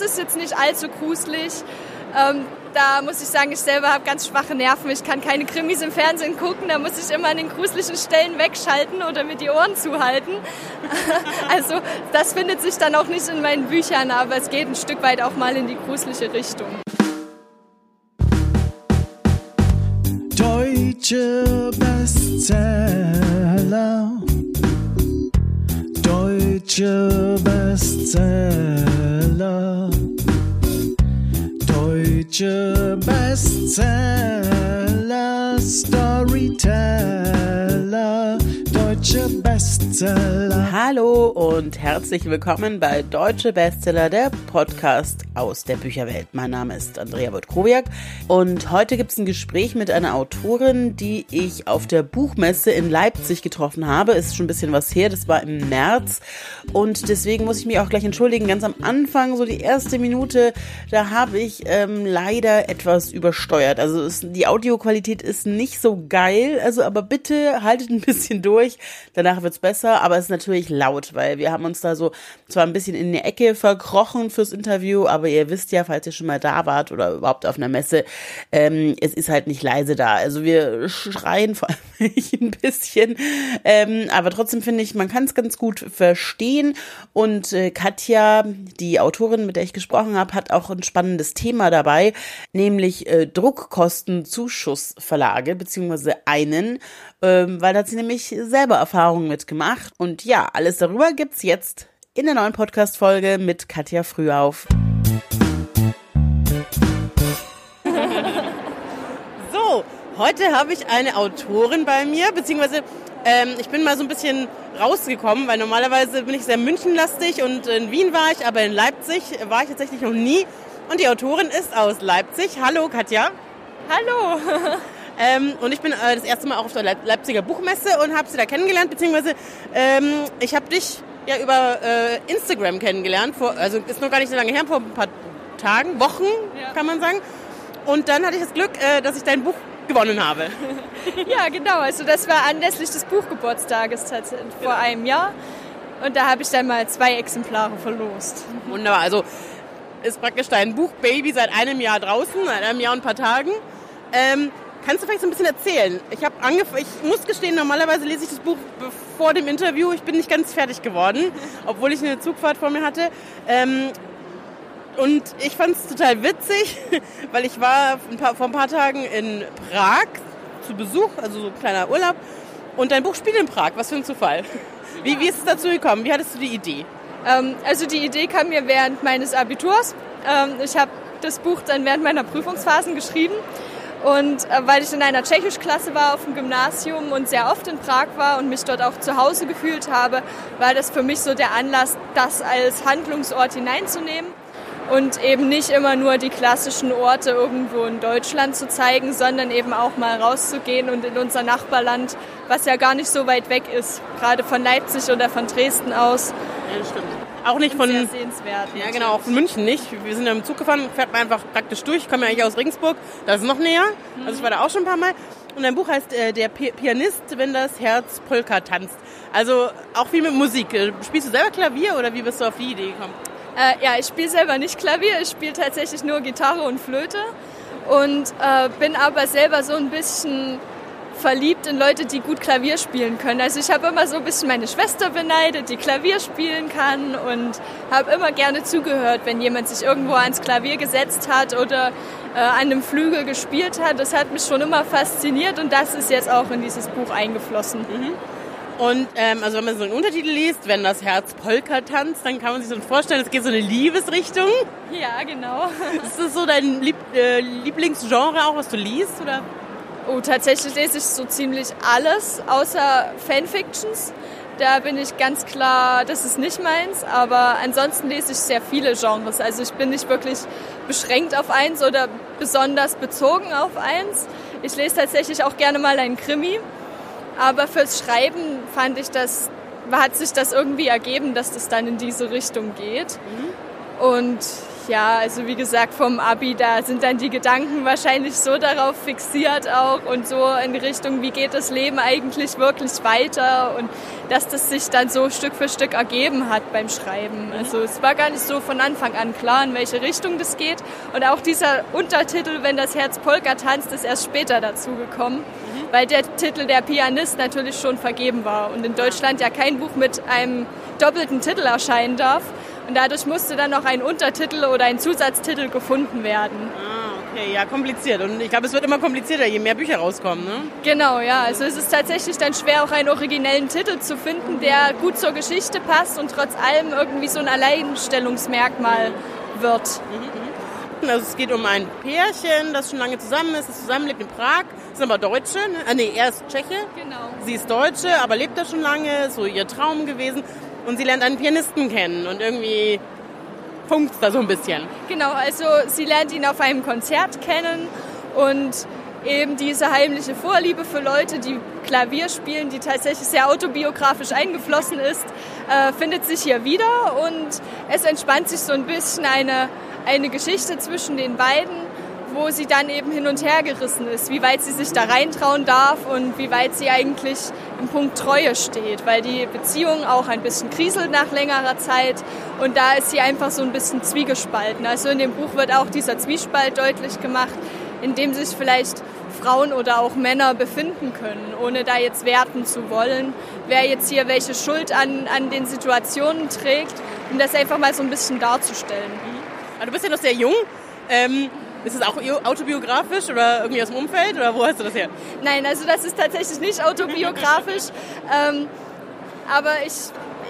das ist jetzt nicht allzu gruselig. Ähm, da muss ich sagen, ich selber habe ganz schwache Nerven. Ich kann keine Krimis im Fernsehen gucken. Da muss ich immer an den gruseligen Stellen wegschalten oder mir die Ohren zuhalten. also das findet sich dann auch nicht in meinen Büchern, aber es geht ein Stück weit auch mal in die gruselige Richtung. Deutsche Bestseller. Deutsche Bestseller. Deutsche Bestseller. Storyteller. Deutsche Bestseller. Hallo und herzlich willkommen bei Deutsche Bestseller, der Podcast aus der Bücherwelt. Mein Name ist Andrea Wojtkowiak und heute gibt es ein Gespräch mit einer Autorin, die ich auf der Buchmesse in Leipzig getroffen habe. Ist schon ein bisschen was her, das war im März und deswegen muss ich mich auch gleich entschuldigen. Ganz am Anfang, so die erste Minute, da habe ich ähm, leider etwas übersteuert. Also es, die Audioqualität ist nicht so geil, also aber bitte haltet ein bisschen durch. Danach wird's besser, aber es ist natürlich laut, weil wir haben uns da so zwar ein bisschen in die Ecke verkrochen fürs Interview, aber ihr wisst ja, falls ihr schon mal da wart oder überhaupt auf einer Messe, ähm, es ist halt nicht leise da. Also wir schreien vor allem ein bisschen, ähm, aber trotzdem finde ich, man kann es ganz gut verstehen. Und äh, Katja, die Autorin, mit der ich gesprochen habe, hat auch ein spannendes Thema dabei, nämlich äh, Druckkostenzuschussverlage, beziehungsweise einen, ähm, weil da hat sie nämlich selber Erfahrungen mitgemacht. Und ja, alles darüber gibt's jetzt in der neuen Podcast-Folge mit Katja Frühauf. So, heute habe ich eine Autorin bei mir, beziehungsweise ähm, ich bin mal so ein bisschen rausgekommen, weil normalerweise bin ich sehr münchenlastig und in Wien war ich, aber in Leipzig war ich tatsächlich noch nie. Und die Autorin ist aus Leipzig. Hallo Katja. Hallo! Ähm, und ich bin äh, das erste Mal auch auf der Leipziger Buchmesse und habe sie da kennengelernt, beziehungsweise ähm, ich habe dich ja über äh, Instagram kennengelernt, vor, also ist noch gar nicht so lange her, vor ein paar Tagen, Wochen, ja. kann man sagen. Und dann hatte ich das Glück, äh, dass ich dein Buch gewonnen habe. ja, genau. Also das war anlässlich des Buchgeburtstages vor genau. einem Jahr. Und da habe ich dann mal zwei Exemplare verlost. Wunderbar. Also ist praktisch dein Buch Baby seit einem Jahr draußen, seit einem Jahr und ein paar Tagen. Ähm, Kannst du vielleicht so ein bisschen erzählen? Ich habe angefangen, ich muss gestehen, normalerweise lese ich das Buch vor dem Interview. Ich bin nicht ganz fertig geworden, obwohl ich eine Zugfahrt vor mir hatte. Ähm, und ich fand es total witzig, weil ich war ein paar, vor ein paar Tagen in Prag zu Besuch, also so ein kleiner Urlaub. Und dein Buch spielt in Prag. Was für ein Zufall. Wie, wie ist es dazu gekommen? Wie hattest du die Idee? Ähm, also die Idee kam mir während meines Abiturs. Ähm, ich habe das Buch dann während meiner Prüfungsphasen geschrieben und äh, weil ich in einer Tschechischklasse war auf dem Gymnasium und sehr oft in Prag war und mich dort auch zu Hause gefühlt habe, war das für mich so der Anlass, das als Handlungsort hineinzunehmen und eben nicht immer nur die klassischen Orte irgendwo in Deutschland zu zeigen, sondern eben auch mal rauszugehen und in unser Nachbarland, was ja gar nicht so weit weg ist, gerade von Leipzig oder von Dresden aus. Ja, das stimmt. Auch nicht von. Sehr sehenswert. Ja, genau, auch von München nicht. Wir sind ja im Zug gefahren, fährt man einfach praktisch durch. Ich komme ja eigentlich aus Regensburg, das ist noch näher. Mhm. Also ich war da auch schon ein paar Mal. Und dein Buch heißt äh, Der Pianist, wenn das Herz Polka tanzt. Also auch viel mit Musik. Äh, spielst du selber Klavier oder wie bist du auf die Idee gekommen? Äh, ja, ich spiele selber nicht Klavier, ich spiele tatsächlich nur Gitarre und Flöte und äh, bin aber selber so ein bisschen verliebt in Leute, die gut Klavier spielen können. Also ich habe immer so ein bisschen meine Schwester beneidet, die Klavier spielen kann und habe immer gerne zugehört, wenn jemand sich irgendwo ans Klavier gesetzt hat oder äh, an einem Flügel gespielt hat. Das hat mich schon immer fasziniert und das ist jetzt auch in dieses Buch eingeflossen. Mhm. Und ähm, also wenn man so einen Untertitel liest, wenn das Herz Polka tanzt, dann kann man sich so vorstellen, es geht so eine Liebesrichtung. Ja, genau. Ist das so dein Lieb äh, Lieblingsgenre auch, was du liest? Oder? Oh, tatsächlich lese ich so ziemlich alles, außer Fanfictions. Da bin ich ganz klar, das ist nicht meins, aber ansonsten lese ich sehr viele Genres. Also ich bin nicht wirklich beschränkt auf eins oder besonders bezogen auf eins. Ich lese tatsächlich auch gerne mal einen Krimi, aber fürs Schreiben fand ich das, hat sich das irgendwie ergeben, dass das dann in diese Richtung geht. Mhm. Und ja, also wie gesagt, vom Abi, da sind dann die Gedanken wahrscheinlich so darauf fixiert auch und so in Richtung, wie geht das Leben eigentlich wirklich weiter und dass das sich dann so Stück für Stück ergeben hat beim Schreiben. Also es war gar nicht so von Anfang an klar, in welche Richtung das geht. Und auch dieser Untertitel, wenn das Herz Polka tanzt, ist erst später dazu gekommen, weil der Titel Der Pianist natürlich schon vergeben war und in Deutschland ja kein Buch mit einem doppelten Titel erscheinen darf. Und dadurch musste dann noch ein Untertitel oder ein Zusatztitel gefunden werden. Ah, okay, ja, kompliziert. Und ich glaube, es wird immer komplizierter, je mehr Bücher rauskommen, ne? Genau, ja. Also es ist tatsächlich dann schwer, auch einen originellen Titel zu finden, der gut zur Geschichte passt und trotz allem irgendwie so ein Alleinstellungsmerkmal wird. Also es geht um ein Pärchen, das schon lange zusammen ist, das zusammenlebt in Prag. Sind aber Deutsche. Ne? Ah, nee, er ist Tscheche. Genau. Sie ist Deutsche, aber lebt da schon lange, so ihr Traum gewesen. Und sie lernt einen Pianisten kennen und irgendwie funkt's da so ein bisschen. Genau, also sie lernt ihn auf einem Konzert kennen und eben diese heimliche Vorliebe für Leute, die Klavier spielen, die tatsächlich sehr autobiografisch eingeflossen ist, äh, findet sich hier wieder und es entspannt sich so ein bisschen eine, eine Geschichte zwischen den beiden, wo sie dann eben hin und her gerissen ist, wie weit sie sich da reintrauen darf und wie weit sie eigentlich im Punkt Treue steht, weil die Beziehung auch ein bisschen kriselt nach längerer Zeit und da ist sie einfach so ein bisschen zwiegespalten. Also in dem Buch wird auch dieser Zwiespalt deutlich gemacht, in dem sich vielleicht Frauen oder auch Männer befinden können, ohne da jetzt werten zu wollen, wer jetzt hier welche Schuld an, an den Situationen trägt, um das einfach mal so ein bisschen darzustellen. Aber du bist ja noch sehr jung. Ähm, ist es auch autobiografisch oder irgendwie aus dem Umfeld oder wo hast du das her? Nein, also das ist tatsächlich nicht autobiografisch. ähm, aber ich,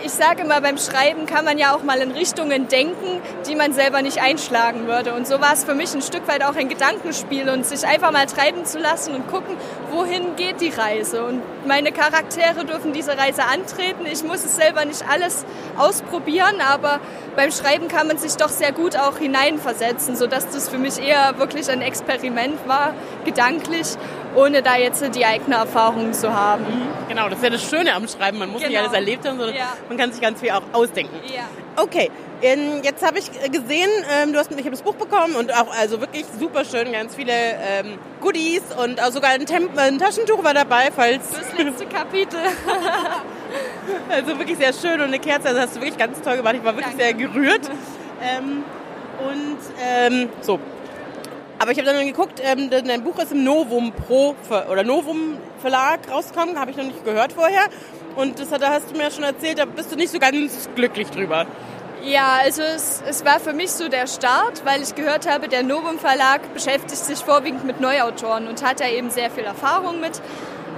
ich sage immer, beim Schreiben kann man ja auch mal in Richtungen denken, die man selber nicht einschlagen würde. Und so war es für mich ein Stück weit auch ein Gedankenspiel und sich einfach mal treiben zu lassen und gucken, wohin geht die Reise. Und meine Charaktere dürfen diese Reise antreten. Ich muss es selber nicht alles ausprobieren, aber beim Schreiben kann man sich doch sehr gut auch hineinversetzen, sodass das für mich eher wirklich ein Experiment war, gedanklich, ohne da jetzt die eigene Erfahrung zu haben. Genau, das ist ja das Schöne am Schreiben. Man muss nicht Genau. alles erlebt haben, sondern Ja. man kann sich ganz viel auch ausdenken. Ja. Okay, ähm, jetzt habe ich gesehen, ähm, du hast, ich habe das Buch bekommen und auch also wirklich super schön, ganz viele ähm, Goodies und auch sogar ein, Temp ein Taschentuch war dabei, falls Das letzte Kapitel. also wirklich sehr schön und eine Kerze, also hast du wirklich ganz toll gemacht. Ich war wirklich Danke. sehr gerührt. Und ähm, so. Aber ich habe dann geguckt, ähm, dein Buch ist im Novum Pro oder Novum Verlag rausgekommen, habe ich noch nicht gehört vorher. Und das hat, da hast du mir ja schon erzählt, da bist du nicht so ganz glücklich drüber. Ja, also es, es war für mich so der Start, weil ich gehört habe, der Novum Verlag beschäftigt sich vorwiegend mit Neuautoren und hat da eben sehr viel Erfahrung mit.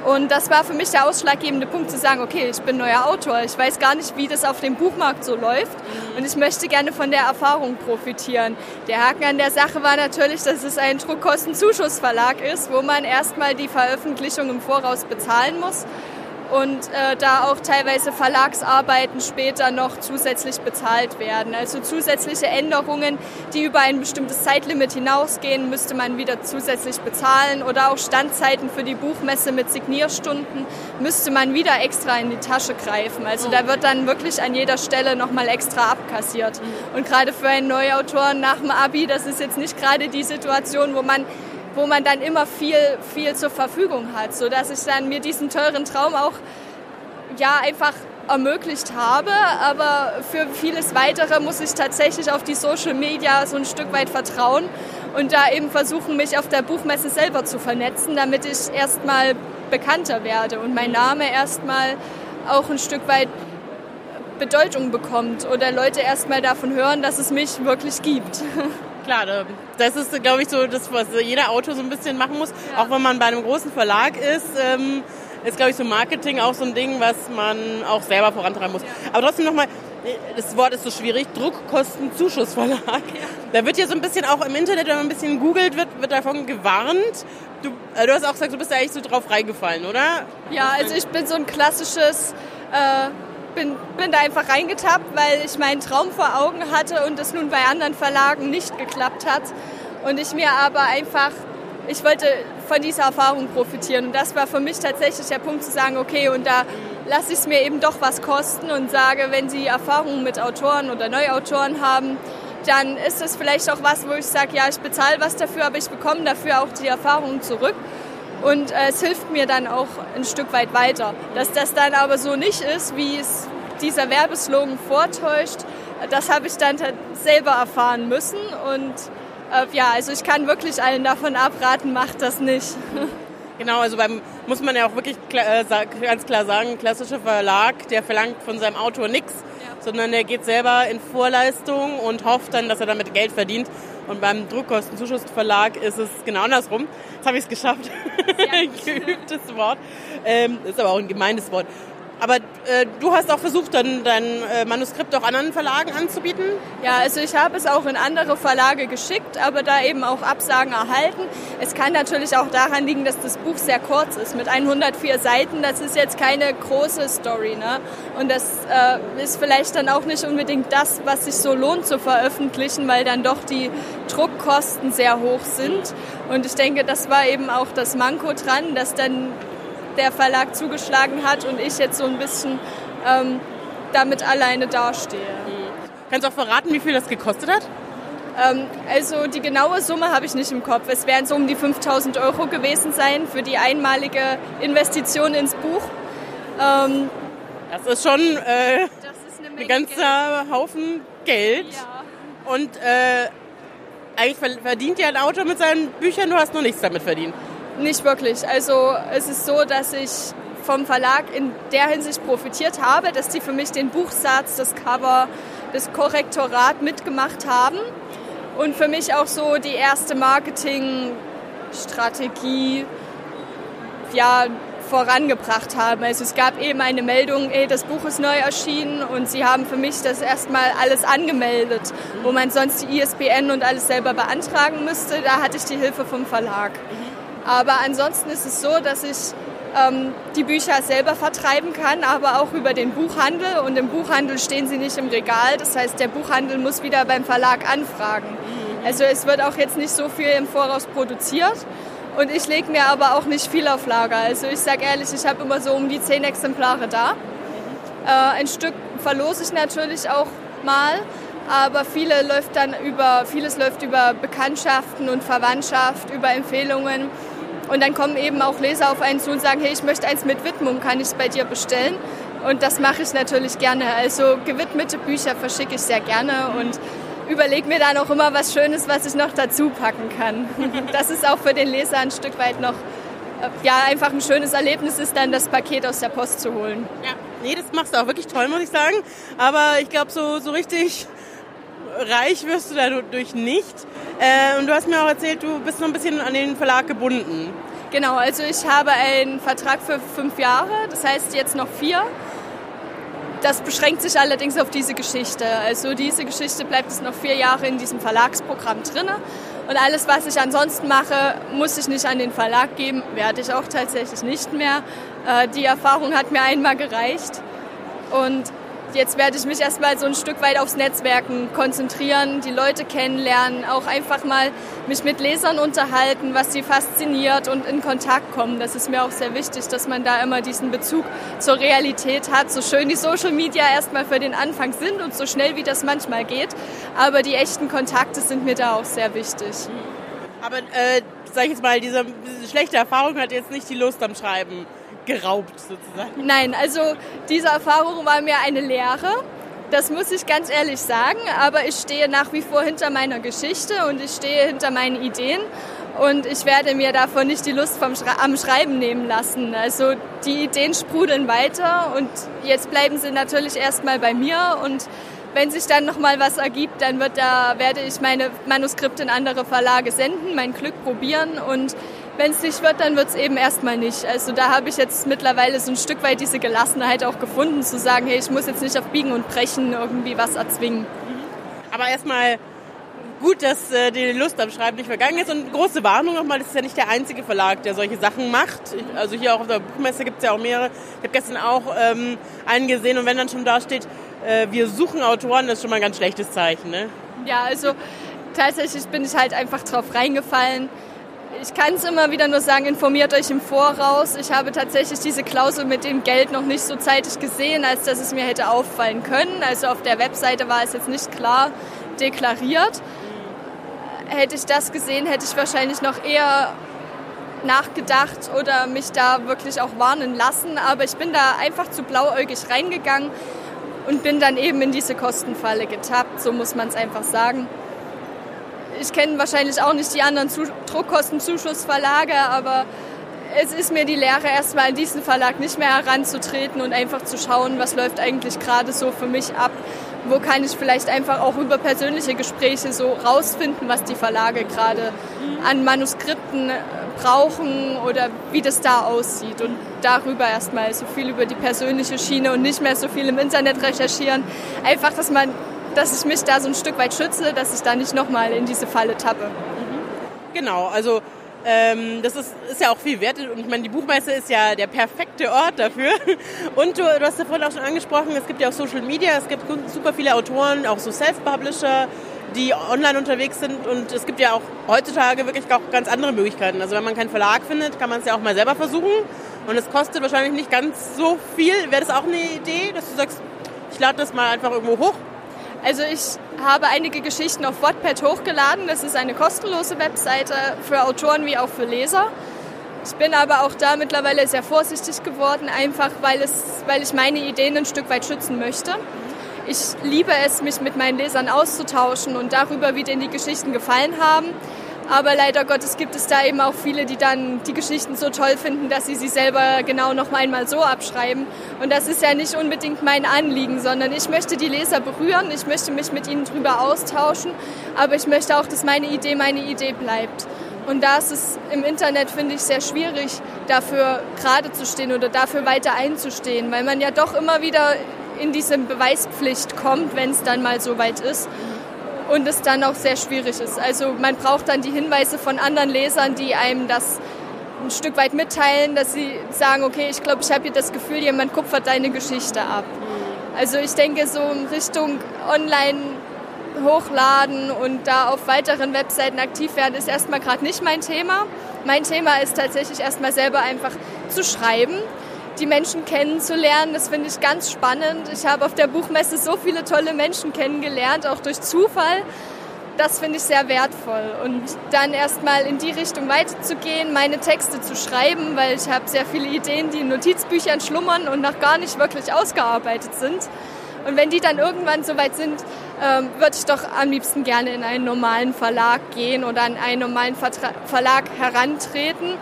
Und das war für mich der ausschlaggebende Punkt zu sagen, okay, ich bin neuer Autor, ich weiß gar nicht, wie das auf dem Buchmarkt so läuft. Und ich möchte gerne von der Erfahrung profitieren. Der Haken an der Sache war natürlich, dass es ein Druckkostenzuschussverlag ist, wo man erstmal die Veröffentlichung im Voraus bezahlen muss und äh, da auch teilweise Verlagsarbeiten später noch zusätzlich bezahlt werden. Also zusätzliche Änderungen, die über ein bestimmtes Zeitlimit hinausgehen, müsste man wieder zusätzlich bezahlen oder auch Standzeiten für die Buchmesse mit Signierstunden müsste man wieder extra in die Tasche greifen. Also da wird dann wirklich an jeder Stelle nochmal extra abkassiert. Und gerade für einen Neuautor nach dem Abi, das ist jetzt nicht gerade die Situation, wo man wo man dann immer viel, viel zur Verfügung hat, so dass ich dann mir diesen teuren Traum auch ja einfach ermöglicht habe, aber für vieles weitere muss ich tatsächlich auf die Social Media so ein Stück weit vertrauen und da eben versuchen, mich auf der Buchmesse selber zu vernetzen, damit ich erstmal bekannter werde und mein Name erstmal auch ein Stück weit Bedeutung bekommt oder Leute erstmal davon hören, dass es mich wirklich gibt. Klar, da- das ist, glaube ich, so das, was jeder Autor so ein bisschen machen muss. Ja. Auch wenn man bei einem großen Verlag ist, ähm, ist, glaube ich, so Marketing auch so ein Ding, was man auch selber vorantreiben muss. Aber trotzdem nochmal, das Wort ist so schwierig, Druckkostenzuschussverlag. Da wird ja so ein bisschen auch im Internet, wenn man ein bisschen googelt, wird, wird davon gewarnt. Du, äh, du hast auch gesagt, du bist da eigentlich so drauf reingefallen, oder? Ja, also ich bin so ein klassisches, äh, bin, bin da einfach reingetappt, weil ich meinen Traum vor Augen hatte und es nun bei anderen Verlagen nicht geklappt hat. Und ich mir aber einfach, ich wollte von dieser Erfahrung profitieren. Und das war für mich tatsächlich der Punkt zu sagen, okay, und da lasse ich es mir eben doch was kosten und sage, wenn Sie Erfahrungen mit Autoren oder Neuautoren haben, dann ist es vielleicht auch was, wo ich sage, ja, ich bezahle was dafür, aber ich bekomme dafür auch die Erfahrung zurück. Und äh, es hilft mir dann auch ein Stück weit weiter. Dass das dann aber so nicht ist, wie es dieser Werbeslogan vortäuscht, das habe ich dann selber erfahren müssen. Und äh, ja, also ich kann wirklich allen davon abraten, macht das nicht. Genau, also beim muss man ja auch wirklich äh, ganz klar sagen, klassischer Verlag, der verlangt von seinem Autor nichts, ja. sondern der geht selber in Vorleistung und hofft dann, dass er damit Geld verdient. Und beim Druckkostenzuschussverlag ist es genau andersrum. Jetzt habe ich es geschafft. Geübtes Wort. Ähm, ist aber auch ein gemeines Wort. Aber äh, du hast auch versucht, dann dein äh, Manuskript auch anderen Verlagen anzubieten? Ja, also ich habe es auch in andere Verlage geschickt, aber da eben auch Absagen erhalten. Es kann natürlich auch daran liegen, dass das Buch sehr kurz ist. Mit 104 Seiten, das ist jetzt keine große Story. Ne? Und das äh, ist vielleicht dann auch nicht unbedingt das, was sich so lohnt zu veröffentlichen, weil dann doch die Druckkosten sehr hoch sind. Und ich denke, das war eben auch das Manko dran, dass dann der Verlag zugeschlagen hat und ich jetzt so ein bisschen ähm, damit alleine dastehe. Mhm. Kannst du auch verraten, wie viel das gekostet hat? Ähm, also die genaue Summe habe ich nicht im Kopf. Es werden so um die 5000 Euro gewesen sein für die einmalige Investition ins Buch. Ähm, das ist schon äh, das ist ein ganzer Geld. Haufen Geld. Ja. Und äh, eigentlich verdient ja ein Autor mit seinen Büchern, du hast noch nichts damit verdient. Nicht wirklich. Also es ist so, dass ich vom Verlag in der Hinsicht profitiert habe, dass sie für mich den Buchsatz, das Cover, das Korrektorat mitgemacht haben und für mich auch so die erste Marketingstrategie ja, vorangebracht haben. Also es gab eben eine Meldung, ey, das Buch ist neu erschienen und sie haben für mich das erstmal alles angemeldet, wo man sonst die ISBN und alles selber beantragen müsste. Da hatte ich die Hilfe vom Verlag. Aber ansonsten ist es so, dass ich ähm, die Bücher selber vertreiben kann, aber auch über den Buchhandel. Und im Buchhandel stehen sie nicht im Regal. Das heißt, der Buchhandel muss wieder beim Verlag anfragen. Also es wird auch jetzt nicht so viel im Voraus produziert. Und ich lege mir aber auch nicht viel auf Lager. Also ich sage ehrlich, ich habe immer so um die zehn Exemplare da. Äh, ein Stück verlose ich natürlich auch mal, aber viele läuft dann über, vieles läuft über Bekanntschaften und Verwandtschaft, über Empfehlungen. Und dann kommen eben auch Leser auf einen zu und sagen, hey, ich möchte eins mit Widmung, kann ich es bei dir bestellen? Und das mache ich natürlich gerne. Also gewidmete Bücher verschicke ich sehr gerne und überlege mir dann auch immer was Schönes, was ich noch dazu packen kann. Das ist auch für den Leser ein Stück weit noch äh, ja, einfach ein schönes Erlebnis ist, dann das Paket aus der Post zu holen. Ja, nee, das machst du auch wirklich toll, muss ich sagen. Aber ich glaube, so, so richtig reich wirst du dadurch nicht. Äh, und du hast mir auch erzählt, du bist noch ein bisschen an den Verlag gebunden. Genau, also ich habe einen Vertrag für fünf Jahre, das heißt jetzt noch vier. Das beschränkt sich allerdings auf diese Geschichte. Also diese Geschichte bleibt es noch vier Jahre in diesem Verlagsprogramm drin. Und alles, was ich ansonsten mache, muss ich nicht an den Verlag geben, werde ich auch tatsächlich nicht mehr. Äh, die Erfahrung hat mir einmal gereicht. Und jetzt werde ich mich erstmal so ein Stück weit aufs Netzwerken konzentrieren, die Leute kennenlernen, auch einfach mal mich mit Lesern unterhalten, was sie fasziniert und in Kontakt kommen. Das ist mir auch sehr wichtig, dass man da immer diesen Bezug zur Realität hat. So schön die Social Media erstmal für den Anfang sind und so schnell wie das manchmal geht. Aber die echten Kontakte sind mir da auch sehr wichtig. Aber äh, sag ich jetzt mal, diese, diese schlechte Erfahrung hat jetzt nicht die Lust am Schreiben geraubt sozusagen? Nein, also diese Erfahrung war mir eine Lehre. Das muss ich ganz ehrlich sagen, aber ich stehe nach wie vor hinter meiner Geschichte und ich stehe hinter meinen Ideen und ich werde mir davon nicht die Lust vom Schre am Schreiben nehmen lassen. Also die Ideen sprudeln weiter und jetzt bleiben sie natürlich erstmal bei mir und wenn sich dann noch mal was ergibt, dann wird da, werde ich meine Manuskripte in andere Verlage senden, mein Glück probieren und wenn es nicht wird, dann wird es eben erstmal nicht. Also da habe ich jetzt mittlerweile so ein Stück weit diese Gelassenheit auch gefunden, zu sagen, hey, ich muss jetzt nicht auf Biegen und Brechen irgendwie was erzwingen. Aber erstmal gut, dass äh, die Lust am Schreiben nicht vergangen ist. Und große Warnung nochmal, das ist ja nicht der einzige Verlag, der solche Sachen macht. Also hier auch auf der Buchmesse gibt es ja auch mehrere. Ich habe gestern auch ähm, einen gesehen und wenn dann schon da steht, äh, wir suchen Autoren, das ist schon mal ein ganz schlechtes Zeichen. Ne? Ja, also tatsächlich bin ich halt einfach drauf reingefallen ich kann es immer wieder nur sagen, informiert euch im Voraus. Ich habe tatsächlich diese Klausel mit dem Geld noch nicht so zeitig gesehen, als dass es mir hätte auffallen können. Also auf der Webseite war es jetzt nicht klar, deklariert. Hätte ich das gesehen, hätte ich wahrscheinlich noch eher nachgedacht oder mich da wirklich auch warnen lassen. Aber ich bin da einfach zu blauäugig reingegangen und bin dann eben in diese Kostenfalle getappt. So muss man es einfach sagen. Ich kenne wahrscheinlich auch nicht die anderen Zu Druckkostenzuschussverlage, aber es ist mir die Lehre, erstmal in diesen Verlag nicht mehr heranzutreten und einfach zu schauen, was läuft eigentlich gerade so für mich ab. Wo kann ich vielleicht einfach auch über persönliche Gespräche so rausfinden, was die Verlage gerade an Manuskripten brauchen oder wie das da aussieht. Und darüber erstmal so viel über die persönliche Schiene und nicht mehr so viel im Internet recherchieren. Einfach, dass man, dass ich mich da so ein Stück weit schütze, dass ich da nicht nochmal in diese Falle tappe. Genau, also ähm, das ist, ist ja auch viel wert und ich meine, die Buchmesse ist ja der perfekte Ort dafür. Und du, du hast ja vorhin auch schon angesprochen, es gibt ja auch Social Media, es gibt super viele Autoren, auch so Self-Publisher, die online unterwegs sind und es gibt ja auch heutzutage wirklich auch ganz andere Möglichkeiten. Also wenn man keinen Verlag findet, kann man es ja auch mal selber versuchen und es kostet wahrscheinlich nicht ganz so viel. Wäre das auch eine Idee, dass du sagst, ich lade das mal einfach irgendwo hoch? Also ich habe einige Geschichten auf Wattpad hochgeladen. Das ist eine kostenlose Webseite für Autoren wie auch für Leser. Ich bin aber auch da mittlerweile sehr vorsichtig geworden, einfach weil, es, weil ich meine Ideen ein Stück weit schützen möchte. Ich liebe es, mich mit meinen Lesern auszutauschen und darüber, wie denen die Geschichten gefallen haben. Aber leider Gottes gibt es da eben auch viele, die dann die Geschichten so toll finden, dass sie sie selber genau noch einmal so abschreiben. Und das ist ja nicht unbedingt mein Anliegen, sondern ich möchte die Leser berühren, ich möchte mich mit ihnen drüber austauschen, aber ich möchte auch, dass meine Idee meine Idee bleibt. Und da ist es im Internet, finde ich, sehr schwierig, dafür gerade zu stehen oder dafür weiter einzustehen, weil man ja doch immer wieder in diese Beweispflicht kommt, wenn es dann mal so weit ist und es dann auch sehr schwierig ist. Also man braucht dann die Hinweise von anderen Lesern, die einem das ein Stück weit mitteilen, dass sie sagen, okay, ich glaube, ich habe hier das Gefühl, jemand kupfert deine Geschichte ab. Also ich denke, so in Richtung Online hochladen und da auf weiteren Webseiten aktiv werden, ist erstmal gerade nicht mein Thema. Mein Thema ist tatsächlich erstmal selber einfach zu schreiben, die Menschen kennenzulernen. Das finde ich ganz spannend. Ich habe auf der Buchmesse so viele tolle Menschen kennengelernt, auch durch Zufall. Das finde ich sehr wertvoll. Und dann erstmal in die Richtung weiterzugehen, meine Texte zu schreiben, weil ich habe sehr viele Ideen, die in Notizbüchern schlummern und noch gar nicht wirklich ausgearbeitet sind. Und wenn die dann irgendwann soweit sind, ähm, würde ich doch am liebsten gerne in einen normalen Verlag gehen oder an einen normalen Vertra Verlag herantreten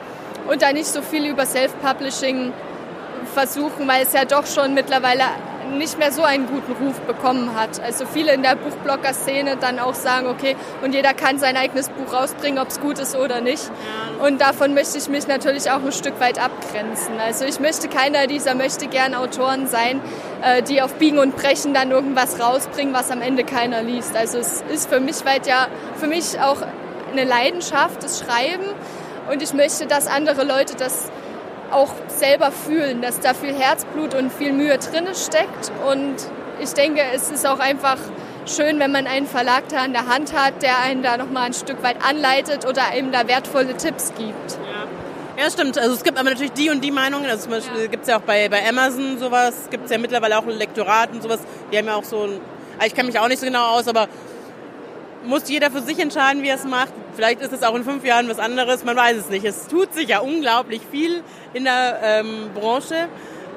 und da nicht so viel über Self-Publishing versuchen, weil es ja doch schon mittlerweile nicht mehr so einen guten Ruf bekommen hat. Also viele in der Buchblogger-Szene dann auch sagen, okay, und jeder kann sein eigenes Buch rausbringen, ob es gut ist oder nicht. Und davon möchte ich mich natürlich auch ein Stück weit abgrenzen. Also ich möchte keiner dieser möchte gern Autoren sein, äh, die auf Biegen und Brechen dann irgendwas rausbringen, was am Ende keiner liest. Also es ist für mich weit ja, für mich auch eine Leidenschaft, das Schreiben. Und ich möchte, dass andere Leute das auch selber fühlen, dass da viel Herzblut und viel Mühe drin steckt. Und ich denke, es ist auch einfach schön, wenn man einen Verlag da an der Hand hat, der einen da nochmal ein Stück weit anleitet oder einem da wertvolle Tipps gibt. Ja. Ja, stimmt. Also es gibt aber natürlich die und die Meinungen. Also zum Beispiel ja. gibt es ja auch bei, bei Amazon sowas, gibt es ja mittlerweile auch ein Lektorat und sowas. Die haben ja auch so ein, ich kenne mich auch nicht so genau aus, aber muss jeder für sich entscheiden, wie er es macht. Vielleicht ist es auch in fünf Jahren was anderes, man weiß es nicht. Es tut sich ja unglaublich viel in der ähm, Branche.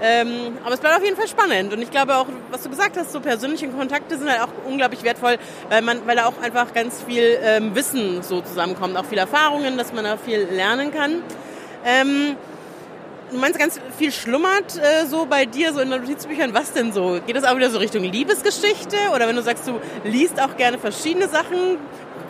Ähm, aber es bleibt auf jeden Fall spannend. Und ich glaube auch, was du gesagt hast, so persönliche Kontakte sind halt auch unglaublich wertvoll, weil man, weil da auch einfach ganz viel ähm, Wissen so zusammenkommt, auch viel Erfahrungen, dass man da viel lernen kann. Ähm, du meinst, ganz viel schlummert äh, so bei dir, so in den Notizbüchern. Was denn so? Geht das auch wieder so Richtung Liebesgeschichte? Oder wenn du sagst, du liest auch gerne verschiedene Sachen,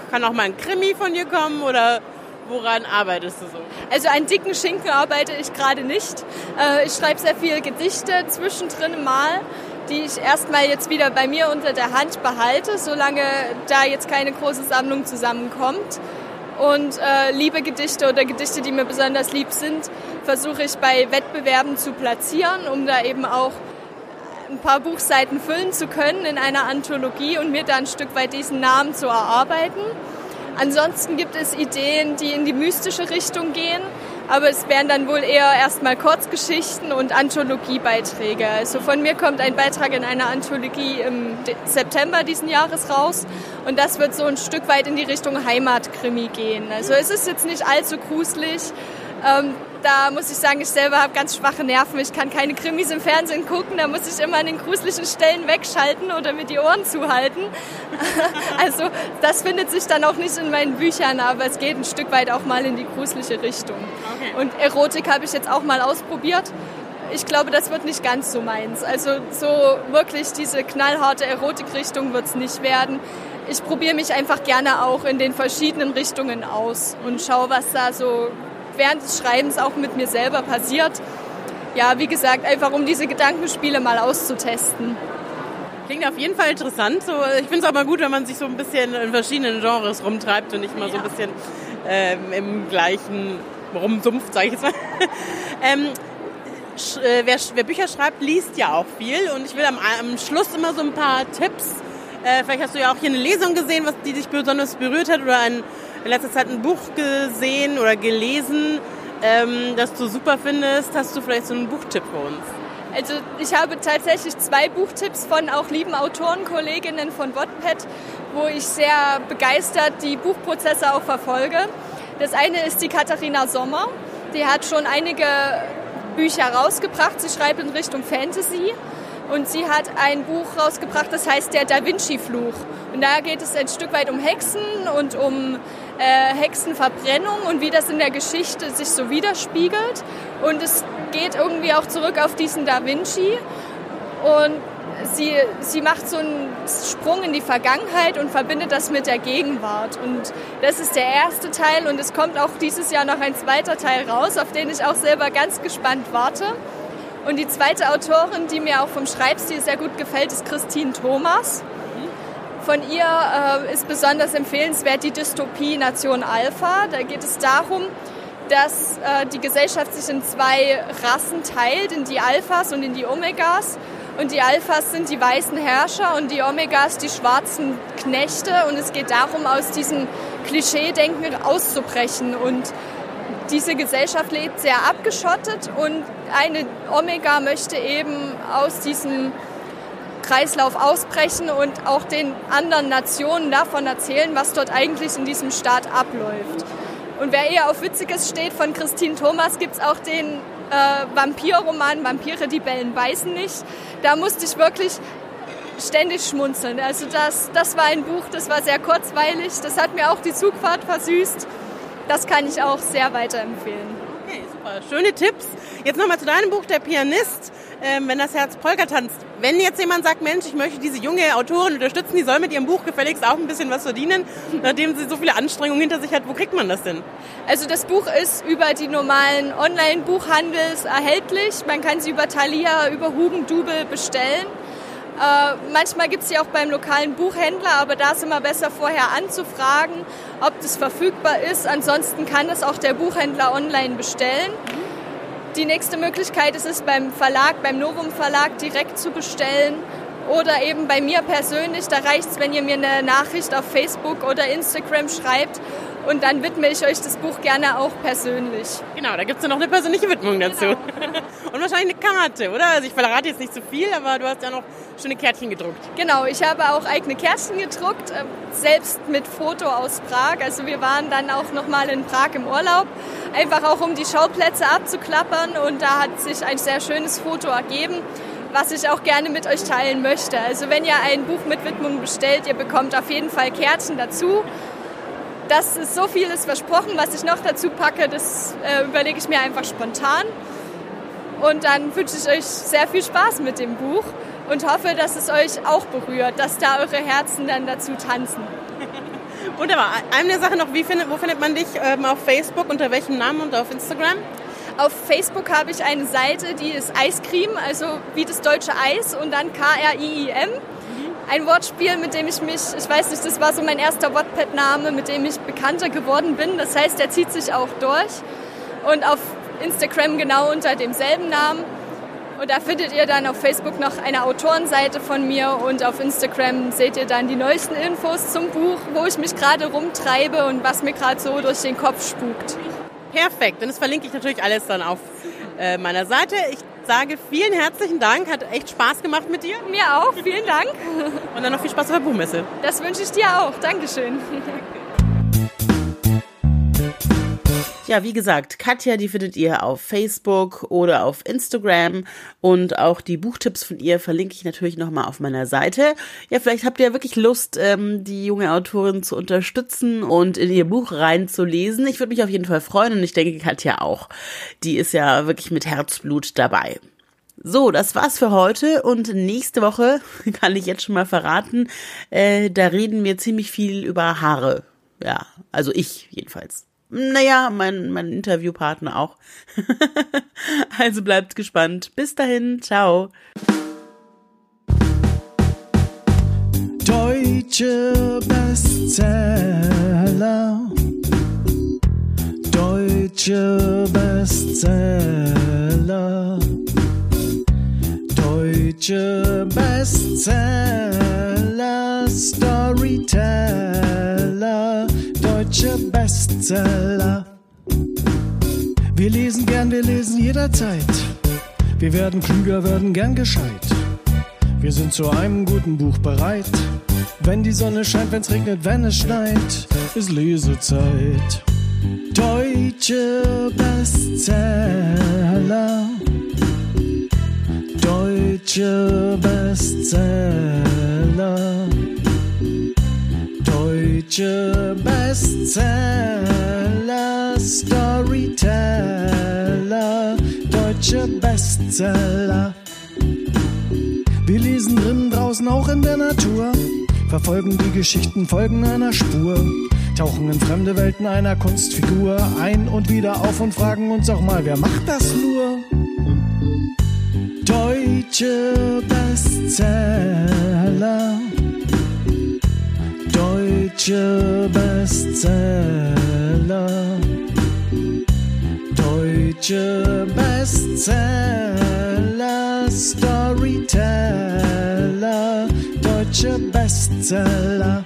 kann auch mal ein Krimi von dir kommen? Oder woran arbeitest du so? Also einen dicken Schinken arbeite ich gerade nicht. Äh, ich schreibe sehr viele Gedichte zwischendrin mal die ich erstmal jetzt wieder bei mir unter der Hand behalte, solange da jetzt keine große Sammlung zusammenkommt. Und äh, liebe Gedichte oder Gedichte, die mir besonders lieb sind, versuche ich bei Wettbewerben zu platzieren, um da eben auch ein paar Buchseiten füllen zu können in einer Anthologie und mir da ein Stück weit diesen Namen zu erarbeiten. Ansonsten gibt es Ideen, die in die mystische Richtung gehen. aber es wären dann wohl eher erstmal Kurzgeschichten und Anthologiebeiträge. Also von mir kommt ein Beitrag in einer Anthologie im September diesen Jahres raus und das wird so ein Stück weit in die Richtung Heimatkrimi gehen. Also es ist jetzt nicht allzu gruselig. Da muss ich sagen, ich selber habe ganz schwache Nerven. Ich kann keine Krimis im Fernsehen gucken. Da muss ich immer an den gruseligen Stellen wegschalten oder mir die Ohren zuhalten. also das findet sich dann auch nicht in meinen Büchern, aber es geht ein Stück weit auch mal in die gruselige Richtung. Okay. Und Erotik habe ich jetzt auch mal ausprobiert. Ich glaube, das wird nicht ganz so meins. Also so wirklich diese knallharte Erotikrichtung wird es nicht werden. Ich probiere mich einfach gerne auch in den verschiedenen Richtungen aus und schaue, was da so während des Schreibens auch mit mir selber passiert. Ja, wie gesagt, einfach um diese Gedankenspiele mal auszutesten. Klingt auf jeden Fall interessant. So, ich finde es auch mal gut, wenn man sich so ein bisschen in verschiedenen Genres rumtreibt und nicht immer so ein bisschen ähm, im gleichen rumsumpft, sage ich jetzt mal. ähm, äh, wer, wer Bücher schreibt, liest ja auch viel und ich will am, am Schluss immer so ein paar Tipps. Äh, vielleicht hast du ja auch hier eine Lesung gesehen, was die dich besonders berührt hat oder ein, in letzter Zeit ein Buch gesehen oder gelesen, ähm, das du super findest. Hast du vielleicht so einen Buchtipp für uns? Also ich habe tatsächlich zwei Buchtipps von auch lieben Autorenkolleginnen von Wattpad, wo ich sehr begeistert die Buchprozesse auch verfolge. Das eine ist die Katharina Sommer. Die hat schon einige Bücher rausgebracht. Sie schreibt in Richtung Fantasy. Und sie hat ein Buch rausgebracht, das heißt der Da Vinci-Fluch. Und da geht es ein Stück weit um Hexen und um äh, Hexenverbrennung und wie das in der Geschichte sich so widerspiegelt. Und es geht irgendwie auch zurück auf diesen Da Vinci. Und sie, sie macht so einen Sprung in die Vergangenheit und verbindet das mit der Gegenwart. Und das ist der erste Teil und es kommt auch dieses Jahr noch ein zweiter Teil raus, auf den ich auch selber ganz gespannt warte. Und die zweite Autorin, die mir auch vom Schreibstil sehr gut gefällt, ist Christine Thomas. Von ihr äh, ist besonders empfehlenswert die Dystopie Nation Alpha. Da geht es darum, dass äh, die Gesellschaft sich in zwei Rassen teilt, in die Alphas und in die Omegas. Und die Alphas sind die weißen Herrscher und die Omegas die schwarzen Knechte. Und es geht darum, aus diesem Klischee-Denken auszubrechen. Und diese Gesellschaft lebt sehr abgeschottet und eine Omega möchte eben aus diesem Kreislauf ausbrechen und auch den anderen Nationen davon erzählen, was dort eigentlich in diesem Staat abläuft. Und wer eher auf Witziges steht, von Christine Thomas gibt es auch den äh, Vampirroman Vampire, die bellen, beißen nicht. Da musste ich wirklich ständig schmunzeln. Also das, das war ein Buch, das war sehr kurzweilig. Das hat mir auch die Zugfahrt versüßt. Das kann ich auch sehr weiterempfehlen. Okay, super. Schöne Tipps. Jetzt nochmal zu deinem Buch, Der Pianist, ähm, wenn das Herz Polka tanzt. Wenn jetzt jemand sagt, Mensch, ich möchte diese junge Autorin unterstützen, die soll mit ihrem Buch gefälligst auch ein bisschen was verdienen, nachdem sie so viele Anstrengungen hinter sich hat, wo kriegt man das denn? Also das Buch ist über die normalen Online-Buchhandels erhältlich. Man kann sie über Thalia, über Hugendubel bestellen. Äh, manchmal gibt es sie auch beim lokalen Buchhändler, aber da ist immer besser vorher anzufragen, ob das verfügbar ist. Ansonsten kann es auch der Buchhändler online bestellen. Die nächste Möglichkeit ist es beim Verlag, beim Novum Verlag direkt zu bestellen oder eben bei mir persönlich. Da reicht es, wenn ihr mir eine Nachricht auf Facebook oder Instagram schreibt und dann widme ich euch das Buch gerne auch persönlich. Genau, da gibt es ja noch eine persönliche Widmung dazu. Und wahrscheinlich eine Karte, oder? Also ich verrate jetzt nicht zu viel, aber du hast ja noch schöne Kärtchen gedruckt. Genau, ich habe auch eigene Kärtchen gedruckt, äh, selbst mit Foto aus Prag. Also wir waren dann auch nochmal in Prag im Urlaub, einfach auch um die Schauplätze abzuklappern und da hat sich ein sehr schönes Foto ergeben was ich auch gerne mit euch teilen möchte. Also wenn ihr ein Buch mit Widmung bestellt, ihr bekommt auf jeden Fall Kärtchen dazu. Das ist so vieles versprochen, was ich noch dazu packe, das äh, überlege ich mir einfach spontan. Und dann wünsche ich euch sehr viel Spaß mit dem Buch und hoffe, dass es euch auch berührt, dass da eure Herzen dann dazu tanzen. Wunderbar. Eine Sache noch, wie findet, wo findet man dich ähm, auf Facebook, unter welchem Namen und auf Instagram? Auf Facebook habe ich eine Seite, die ist Eiscreme, also wie das deutsche Eis und dann K-R-I-I-M. Ein Wortspiel, mit dem ich mich, ich weiß nicht, das war so mein erster Wattpad-Name, mit dem ich bekannter geworden bin. Das heißt, der zieht sich auch durch. Und auf Instagram genau unter demselben Namen. Und da findet ihr dann auf Facebook noch eine Autorenseite von mir und auf Instagram seht ihr dann die neuesten Infos zum Buch, wo ich mich gerade rumtreibe und was mir gerade so durch den Kopf spukt. Perfekt. Und das verlinke ich natürlich alles dann auf äh, meiner Seite. Ich sage vielen herzlichen Dank. Hat echt Spaß gemacht mit dir. Mir auch, vielen Dank. Und dann noch viel Spaß auf der Buchmesse. Das wünsche ich dir auch. Dankeschön. Ja, wie gesagt, Katja, die findet ihr auf Facebook oder auf Instagram und auch die Buchtipps von ihr verlinke ich natürlich nochmal auf meiner Seite. Ja, vielleicht habt ihr ja wirklich Lust, ähm, die junge Autorin zu unterstützen und in ihr Buch reinzulesen. Ich würde mich auf jeden Fall freuen und ich denke Katja auch. Die ist ja wirklich mit Herzblut dabei. So, das war's für heute und nächste Woche kann ich jetzt schon mal verraten, äh, da reden wir ziemlich viel über Haare. Ja, also ich jedenfalls. Naja, mein, mein Interviewpartner auch. also bleibt gespannt. Bis dahin, ciao. Deutsche Bestseller. Deutsche Bestseller. Deutsche Bestseller. Storyteller. Deutsche Bestseller. Wir lesen gern, wir lesen jederzeit. Wir werden klüger, werden gern gescheit. Wir sind zu einem guten Buch bereit. Wenn die Sonne scheint, wenn's regnet, wenn es schneit, ist Lesezeit. Deutsche Bestseller. Deutsche Bestseller. Deutsche Bestseller. Storyteller. Deutsche Bestseller. Wir lesen drinnen, draußen, auch in der Natur. Verfolgen die Geschichten, folgen einer Spur. Tauchen in fremde Welten einer Kunstfigur ein und wieder auf und fragen uns auch mal, wer macht das nur? Deutsche Bestseller. Deutsche Bestseller. Deutsche Bestseller. Storyteller. Deutsche Bestseller.